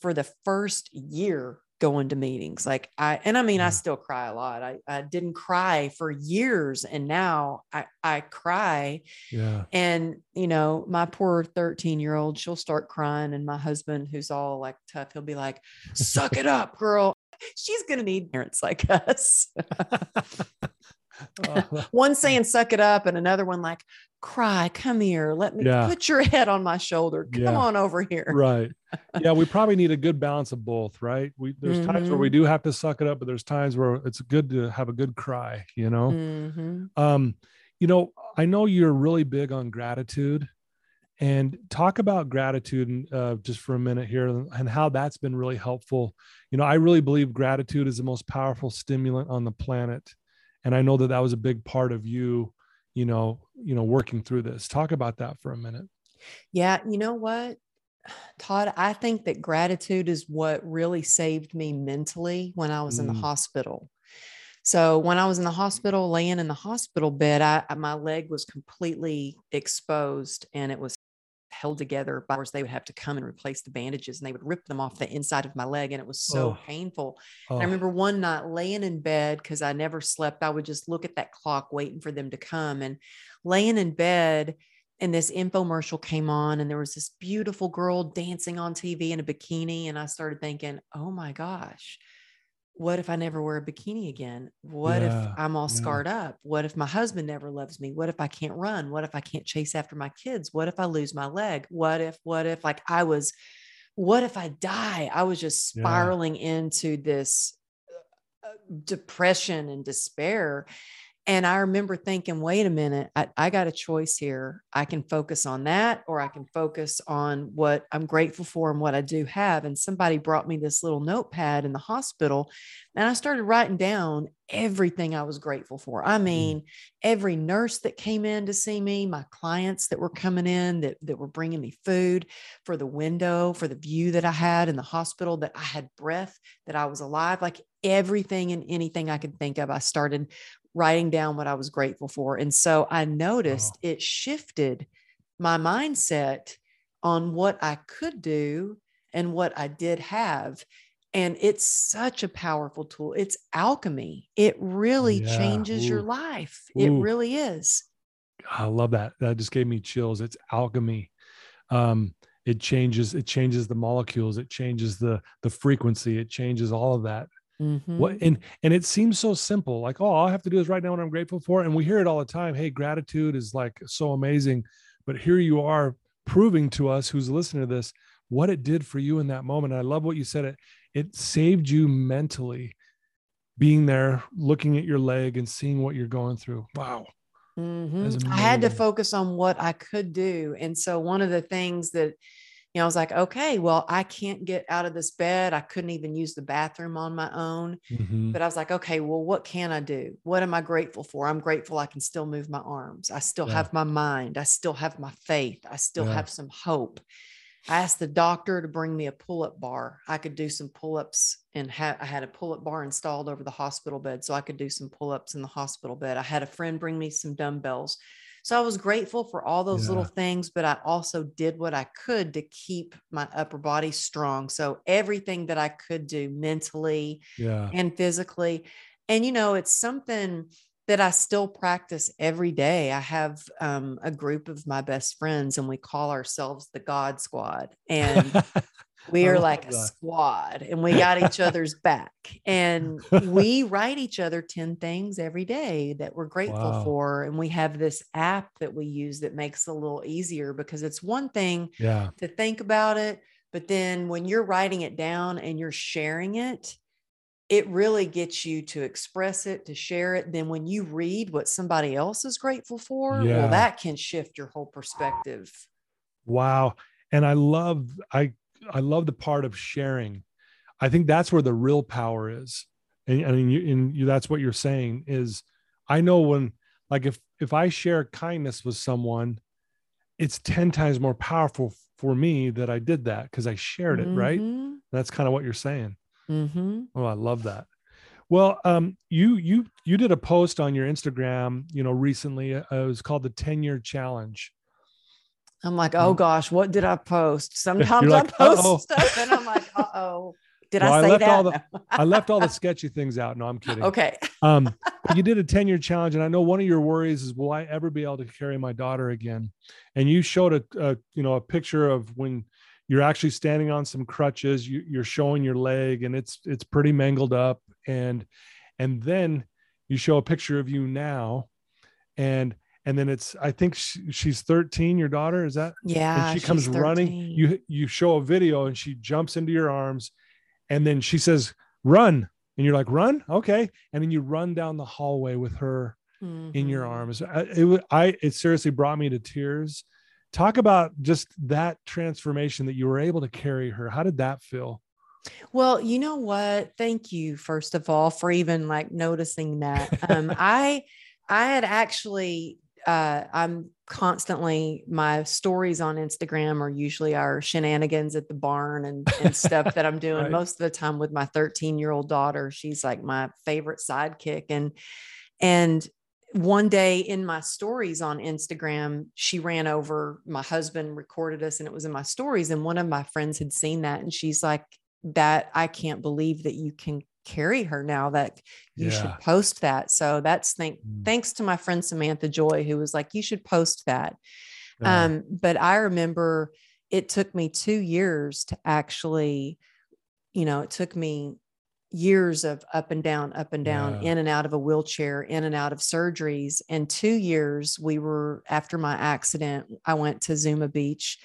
for the first year going to meetings like i and i mean i mm. still cry a lot. I, I didn't cry for years and now i i cry. Yeah. And you know my poor 13 year old she'll start crying and my husband who's all like tough he'll be like suck it up girl. She's gonna need parents like us. One saying suck it up and another one like cry come here let me yeah. put your head on my shoulder come yeah. on over here right yeah we probably need a good balance of both right we there's mm-hmm. times where we mm-hmm. do have to suck it up but there's times where it's good to have a good cry you know mm-hmm. um you know i know you're really big on gratitude and talk about gratitude uh, just for a minute here and how that's been really helpful you know i really believe gratitude is the most powerful stimulant on the planet and i know that that was a big part of you you know you know working through this talk about that for a minute yeah you know what todd i think that gratitude is what really saved me mentally when i was mm. in the mm. hospital so when i was in the hospital laying in the hospital bed I, my leg was completely exposed and it was held together by they would have to come and replace the bandages and they would rip them off the inside of my leg and it was so oh. painful oh. i remember one night laying in bed because i never slept i would just look at that clock waiting for them to come and laying in bed and this infomercial came on and there was this beautiful girl dancing on tv in a bikini and i started thinking oh my gosh what if I never wear a bikini again? What yeah, if I'm all yeah. scarred up? What if my husband never loves me? What if I can't run? What if I can't chase after my kids? What if I lose my leg? What if, what if, like I was, what if I die? I was just spiraling yeah. into this uh, uh, depression and despair. And I remember thinking, wait a minute, I, I, got a choice here. I can focus on that, or I can focus on what I'm grateful for and what I do have. And somebody brought me this little notepad in the hospital, and I started writing down everything I was grateful for. I mm. mean, every nurse that came in to see me, my clients that were coming in that, that were bringing me food, for the window, for the view that I had in the hospital, that I had breath, that I was alive, like everything and anything I could think of. I started writing down what I was grateful for. And so I noticed oh. it shifted my mindset on what I could do and what I did have. And it's such a powerful tool. It's alchemy. It really yeah. changes Ooh. your life. Ooh. It really is. I love that. That just gave me chills. It's alchemy. Um, it changes, it changes the molecules, it changes the the frequency, it changes all of that. Mm-hmm. What and and it seems so simple, like, oh, all I have to do is write down what I'm grateful for. And we hear it all the time. Hey, gratitude is like so amazing. But here you are proving to us who's listening to this what it did for you in that moment. And I love what you said. It it saved you mentally being there, looking at your leg and seeing what you're going through. Wow. Mm-hmm. I had to focus on what I could do. And so one of the things that you know, I was like, okay, well, I can't get out of this bed. I couldn't even use the bathroom on my own. Mm-hmm. But I was like, okay, well, what can I do? What am I grateful for? I'm grateful I can still move my arms. I still yeah. have my mind. I still have my faith. I still yeah. have some hope. I asked the doctor to bring me a pull up bar. I could do some pull ups and ha- I had a pull up bar installed over the hospital bed so I could do some pull ups in the hospital bed. I had a friend bring me some dumbbells. So I was grateful for all those yeah. little things, but I also did what I could to keep my upper body strong. So everything that I could do mentally yeah. and physically. And, you know, it's something that I still practice every day. I have um, a group of my best friends, and we call ourselves the God Squad. And we are oh like that. a squad, and we got each other's back. And we write each other 10 things every day that we're grateful wow. for. And we have this app that we use that makes it a little easier because it's one thing yeah. to think about it. But then when you're writing it down and you're sharing it, it really gets you to express it, to share it. Then when you read what somebody else is grateful for, yeah. well, that can shift your whole perspective. Wow. And I love, I, I love the part of sharing. I think that's where the real power is. And, and, you, and you, that's what you're saying is I know when, like if, if I share kindness with someone, it's 10 times more powerful for me that I did that because I shared it. Mm-hmm. Right. That's kind of what you're saying. Mm-hmm. Oh, I love that. Well, um, you you you did a post on your Instagram, you know, recently. Uh, it was called the Ten Year Challenge. I'm like, oh gosh, what did I post? Sometimes like, I post Uh-oh. stuff, and I'm like, uh oh. Did well, I say I left that? All the, I left all the sketchy things out. No, I'm kidding. Okay. um, you did a 10 year challenge, and I know one of your worries is, will I ever be able to carry my daughter again? And you showed a, a you know a picture of when you're actually standing on some crutches you, you're showing your leg and it's it's pretty mangled up and and then you show a picture of you now and and then it's i think she, she's 13 your daughter is that? Yeah and she comes running you you show a video and she jumps into your arms and then she says run and you're like run? Okay. And then you run down the hallway with her mm-hmm. in your mm-hmm. arms. It, I it seriously brought me to tears. Talk about just that transformation that you were able to carry her. How did that feel? Well you know what? Thank you first of all for even like noticing that. Um i i had actually uh i'm constantly my stories on instagram are usually our shenanigans at the barn and, and stuff that i'm doing right. most of the time with my 13 year old daughter she's like my favorite sidekick and and one day in my stories on Instagram, she ran over my husband, recorded us, and it was in my stories. And one of my friends had seen that, and she's like, That I can't believe that you can carry her now that you yeah. should post that. So that's thank mm. thanks to my friend Samantha Joy, who was like, You should post that. Yeah. Um, but I remember it took me two years to actually, you know, it took me years of up and down, up and down, yeah. in and out of a wheelchair, in and out of surgeries. And two years, we were after my accident, I went to Zuma Beach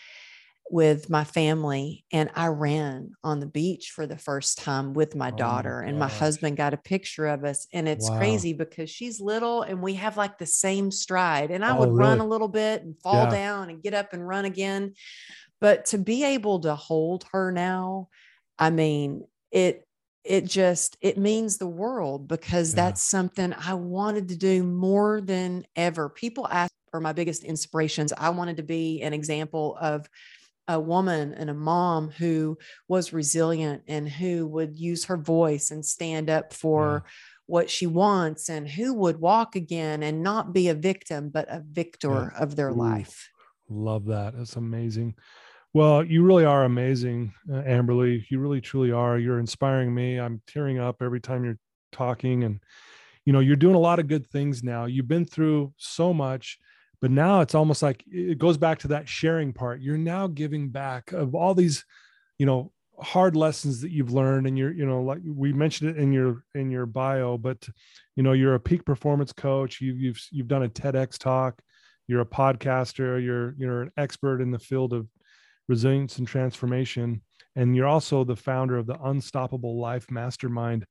with my family and I ran on the beach for the first time with my oh daughter. My and my husband got a picture of us. And it's wow. crazy because she's little and we have like the same stride. And I oh, would really? run a little bit and fall yeah. down and get up and run again. But to be able to hold her now, I mean, it it just it means the world because yeah. that's something I wanted to do more than ever. People ask for my biggest inspirations. I wanted to be an example of a woman and a mom who was resilient and who would use her voice and stand up for yeah. what she wants and who would walk again and not be a victim but a victor yeah. of their Ooh, life. Love that. That's amazing. Well, you really are amazing, uh, Amberly. You really truly are. You're inspiring me. I'm tearing up every time you're talking and you know, you're doing a lot of good things now. You've been through so much, but now it's almost like it goes back to that sharing part. You're now giving back of all these, you know, hard lessons that you've learned and you're you know like we mentioned it in your in your bio but you know you're a peak performance coach you've you've you've done a TEDx talk you're a podcaster you're you're an expert in the field of resilience and transformation. And you're also the founder of the Unstoppable Life Mastermind.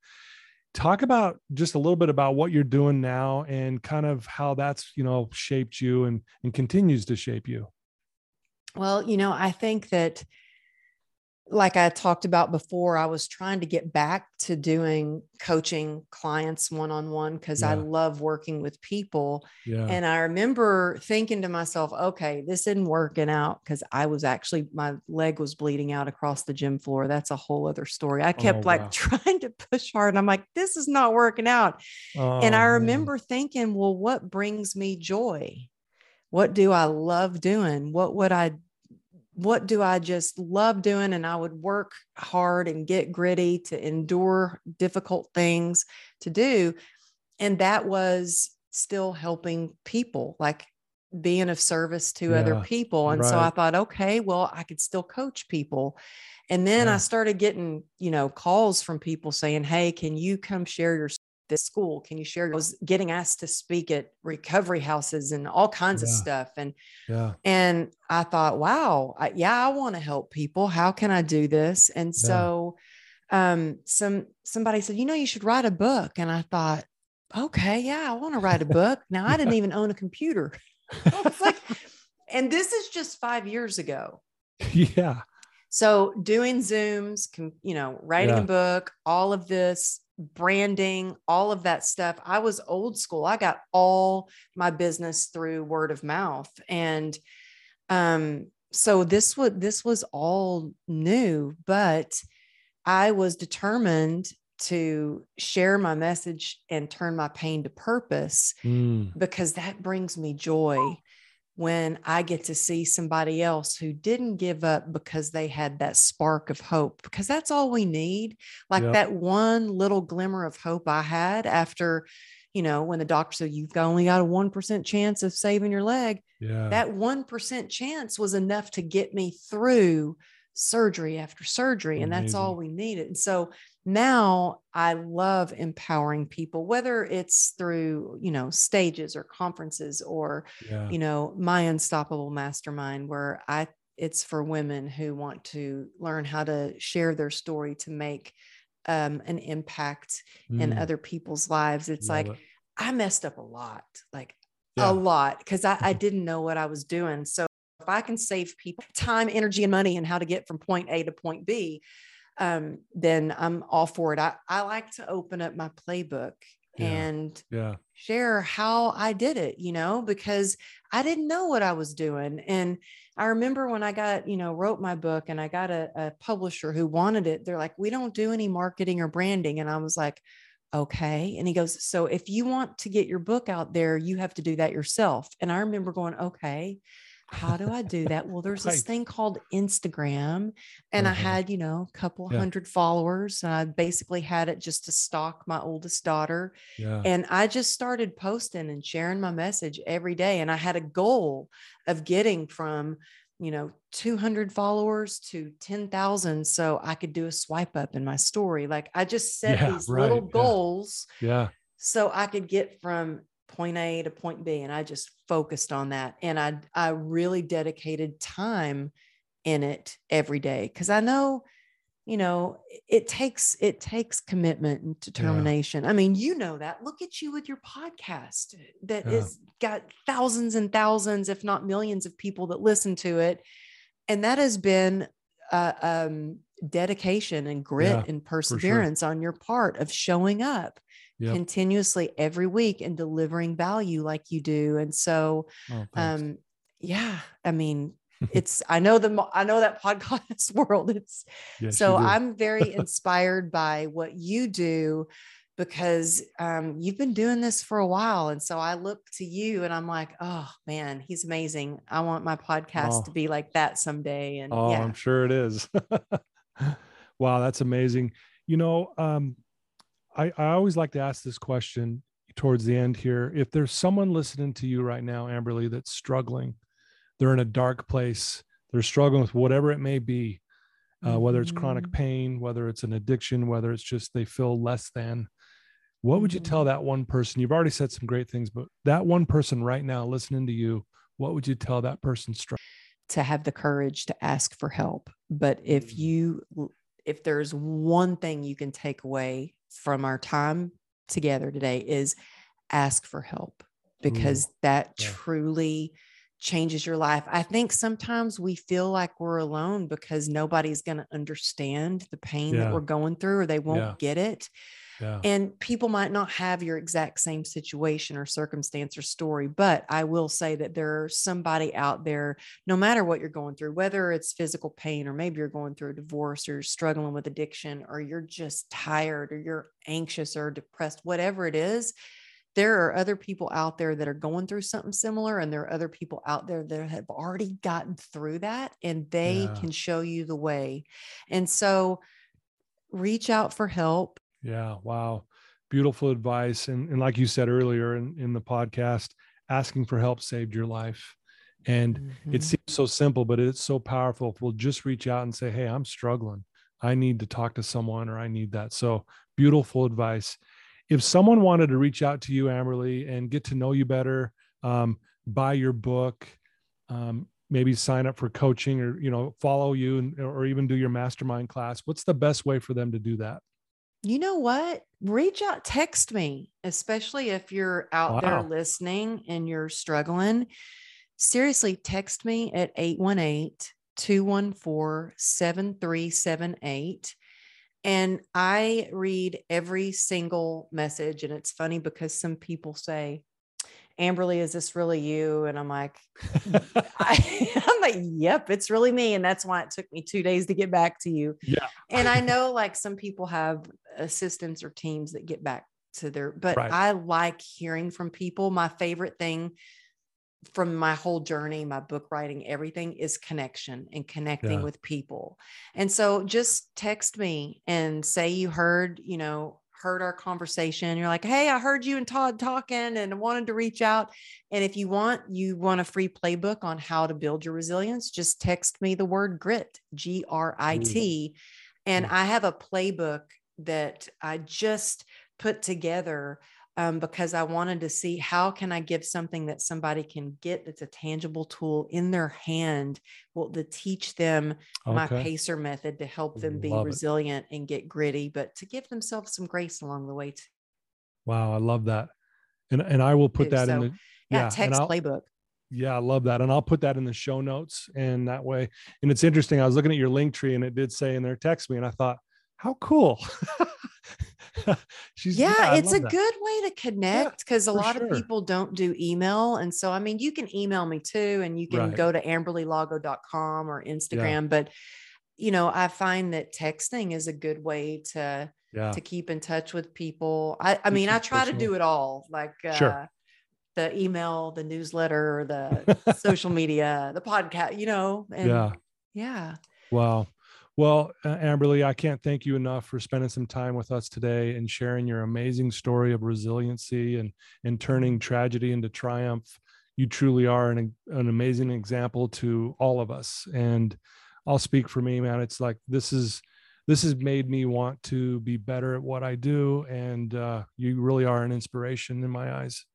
Talk about just a little bit about what you're doing now and kind of how that's, you know, shaped you and, and continues to shape you. Well, you know, I think that like I talked about before, I was trying to get back to doing coaching clients one on one because yeah. I love working with people. Yeah. And I remember thinking to myself, okay, this isn't working out because I was actually, my leg was bleeding out across the gym floor. That's a whole other story. I kept oh, like trying to push hard. And I'm like, this is not working out. Oh, and I remember man. thinking, well, what brings me joy? What do I love doing? What would I what do I just love doing? And I would work hard and get gritty to endure difficult things to do. And that was still helping people, like being of service to yeah, other people. And right. so I thought, okay, well, I could still coach people. And then yeah. I started getting, you know, calls from people saying, Hey, can you come share your this school can you share? I was getting asked to speak at recovery houses and all kinds yeah. of stuff and yeah. and i thought wow I, yeah i want to help people. How can i do this? And yeah. so um some somebody said you know you should write a book. And i thought okay yeah i want to write a book. Now i didn't even own a computer. Like and this is just five years ago. Yeah so doing zooms you know writing yeah. a book all of this branding, all of that stuff. I was old school. I got all my business through word of mouth. And um, so this was this was all new, but I was determined to share my message and turn my pain to purpose mm. because that brings me joy when I get to see somebody else who didn't give up because they had that spark of hope, because that's all we need. Like yep. that one little glimmer of hope I had after, you know, when the doctor said you've only got a 1% chance of saving your leg. Yeah. That 1% chance was enough to get me through surgery after surgery. And that's all we needed. And so now I love empowering people, whether it's through, you know, stages or conferences or, yeah. you know, my unstoppable mastermind, where I, it's for women who want to learn how to share their story to make um, an impact mm. in other people's lives. It's love like, it. I messed up a lot, like yeah. a lot, because I, I didn't know what I was doing. So if I can save people time, energy, and money and how to get from point A to point B, um, then I'm all for it. I, I like to open up my playbook yeah. and yeah. share how I did it, you know, because I didn't know what I was doing. And I remember when I got, you know, wrote my book and I got a, a publisher who wanted it, they're like, we don't do any marketing or branding. And I was like, okay. And he goes, so if you want to get your book out there, you have to do that yourself. And I remember going, okay how do I do that? Well, there's this thing called Instagram, and I uh-huh. had, you know, a couple yeah. hundred followers. And I basically had it just to stalk my oldest daughter. Yeah. And I just started posting and sharing my message every day. And I had a goal of getting from, you know, 200 followers to 10,000 so I could do a swipe up in my story. Like I just set yeah, these right. little goals. Yeah. So I could get from point A to point B. And I just focused on that. And I, I really dedicated time in it every day. Cause I know, you know, it takes, it takes commitment and determination. Yeah. I mean, you know that look at you with your podcast that yeah. is got thousands and thousands, if not millions of people that listen to it. And that has been, uh, um, dedication and grit yeah, and perseverance sure. on your part of showing up yep. continuously every week and delivering value like you do. And so, oh, um, yeah, I mean, it's I know the I know that podcast world. It's yes, so I'm very inspired by what you do because um, you've been doing this for a while. And so I look to you and I'm like, oh man, he's amazing. I want my podcast oh. to be like that someday. And oh, yeah. I'm sure it is. wow, that's amazing. You know, um, I, I always like to ask this question towards the end here. If there's someone listening to you right now, Amberly, that's struggling, they're in a dark place, they're struggling with whatever it may be, uh, whether it's chronic mm-hmm. pain, whether it's an addiction, whether it's just they feel less than. What would you tell mm-hmm. that one person? You've already said some great things, but that one person right now listening to you, what would you tell that person? Struggling? To have the courage to ask for help. But if mm. you, if there's one thing you can take away from our time together today is ask for help because mm. that yeah. truly changes your life. I think sometimes we feel like we're alone because nobody's going to understand the pain yeah. that we're going through or they won't yeah. get it. Yeah. And people might not have your exact same situation or circumstance or story, but I will say that there's somebody out there, no matter what you're going through, whether it's physical pain or maybe you're going through a divorce or you're struggling with addiction or you're just tired or you're anxious or depressed, whatever it is, there are other people out there that are going through something similar and there are other people out there that have already gotten through that and they yeah. can show you the way and so reach out for help yeah wow. Beautiful advice and, and like you said earlier in, in the podcast asking for help saved your life. And mm-hmm. it seems so simple but it's so powerful if we'll just reach out and say hey i'm struggling. I need to talk to someone or i need that. So beautiful advice. If someone wanted to reach out to you, Amberly, and get to know you better, um, buy your book, um, maybe sign up for coaching or you know follow you and, or even do your mastermind class, what's the best way for them to do that? You know what? Reach out, text me, especially if you're out wow. there listening and you're struggling. Seriously, text me at 818 214 7378 and I read every single message. And it's funny because some people say, Amberly, is this really you? And I'm like, I, am like, yep, it's really me. And that's why it took me two days to get back to you. Yeah. and I know like some people have assistants or teams that get back to their, but right. I like hearing from people. My favorite thing from my whole journey, my book writing, everything is connection and connecting yeah. with people. And so just text me and say you heard, you know, heard our conversation. You're like, hey, I heard you and Todd talking and wanted to reach out. And if you want, you want a free playbook on how to build your resilience, just text me the word grit, G R I T. And I have a playbook that I just put together um, because I wanted to see how can I give something that somebody can get that's a tangible tool in their hand, well, to teach them okay. my pacer method to help them be love resilient it. and get gritty, but to give themselves some grace along the way. Too. Wow, I love that, and and I will put that so, in the yeah, yeah text playbook. Yeah, I love that. And I'll put that in the show notes. And that way, and it's interesting. I was looking at your link tree and it did say in there, text me. And I thought, how cool. She's yeah, yeah it's a that. good way to connect because yeah, a lot sure. of people don't do email. And so I mean you can email me too, and you can right. go to amberlylago.com or Instagram, yeah. but you know, I find that texting is a good way to to keep in touch with people. I, I mean, I try to do it all, like uh, sure. the email, the newsletter, the social media, the podcast, you know, and yeah, yeah. Wow. Well, Amberly, I can't thank you enough for spending some time with us today and sharing your amazing story of resiliency and and turning tragedy into triumph. You truly are an an amazing example to all of us. And I'll speak for me, man. It's like this is this has made me want to be better at what I do, and uh, you really are an inspiration in my eyes.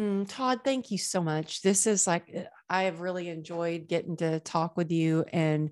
Mm, Todd, thank you so much. This is like uh, I have really enjoyed getting to talk with you and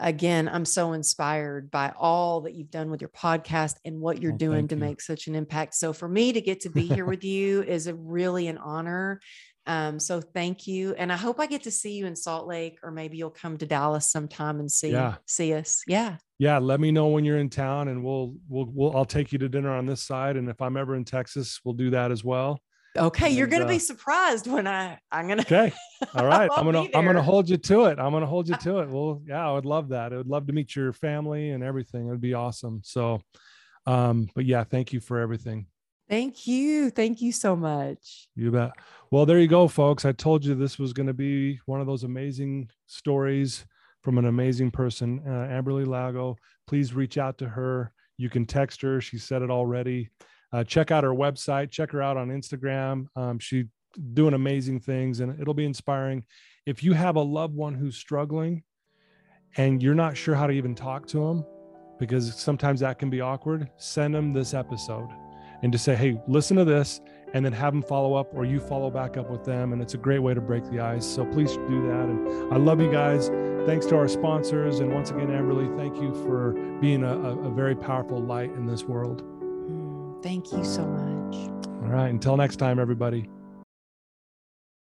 again, I'm so inspired by all that you've done with your podcast and what you're oh, doing to you. make such an impact. So for me to get to be here with you is a really an honor. Um, so thank you. And I hope I get to see you in Salt Lake, or maybe you'll come to Dallas sometime and see, yeah. see us. Yeah. Yeah. Let me know when you're in town and we'll, we'll, we'll, I'll take you to dinner on this side. And if I'm ever in Texas, we'll do that as well. Okay, you're going to uh, be surprised when I I'm going to Okay. All right. I'm to I'm to hold you to it. I'm to hold you to it. Well, yeah, I would love that. I would love to meet your family and everything. It would be awesome. So um but yeah, thank you for everything. Thank you. Thank you so much. You bet. Well, there you go, folks. I told you this was going to be one of those amazing stories from an amazing person, uh, Amberly Lago. Please reach out to her. You can text her. She said it already uh, check out her website check her out on instagram. Um, she's doing amazing things and it'll be inspiring. If you have a loved one who's struggling and you're not sure how to even talk to them because sometimes that can be awkward send them this episode and to say hey listen to this and then have them follow up or you follow back up with them and it's a great way to break the ice. So please do that and i love you guys. Thanks to our sponsors and once again amberly thank you for being a, a very powerful light in this world Thank you so much. All right. Until next time, everybody.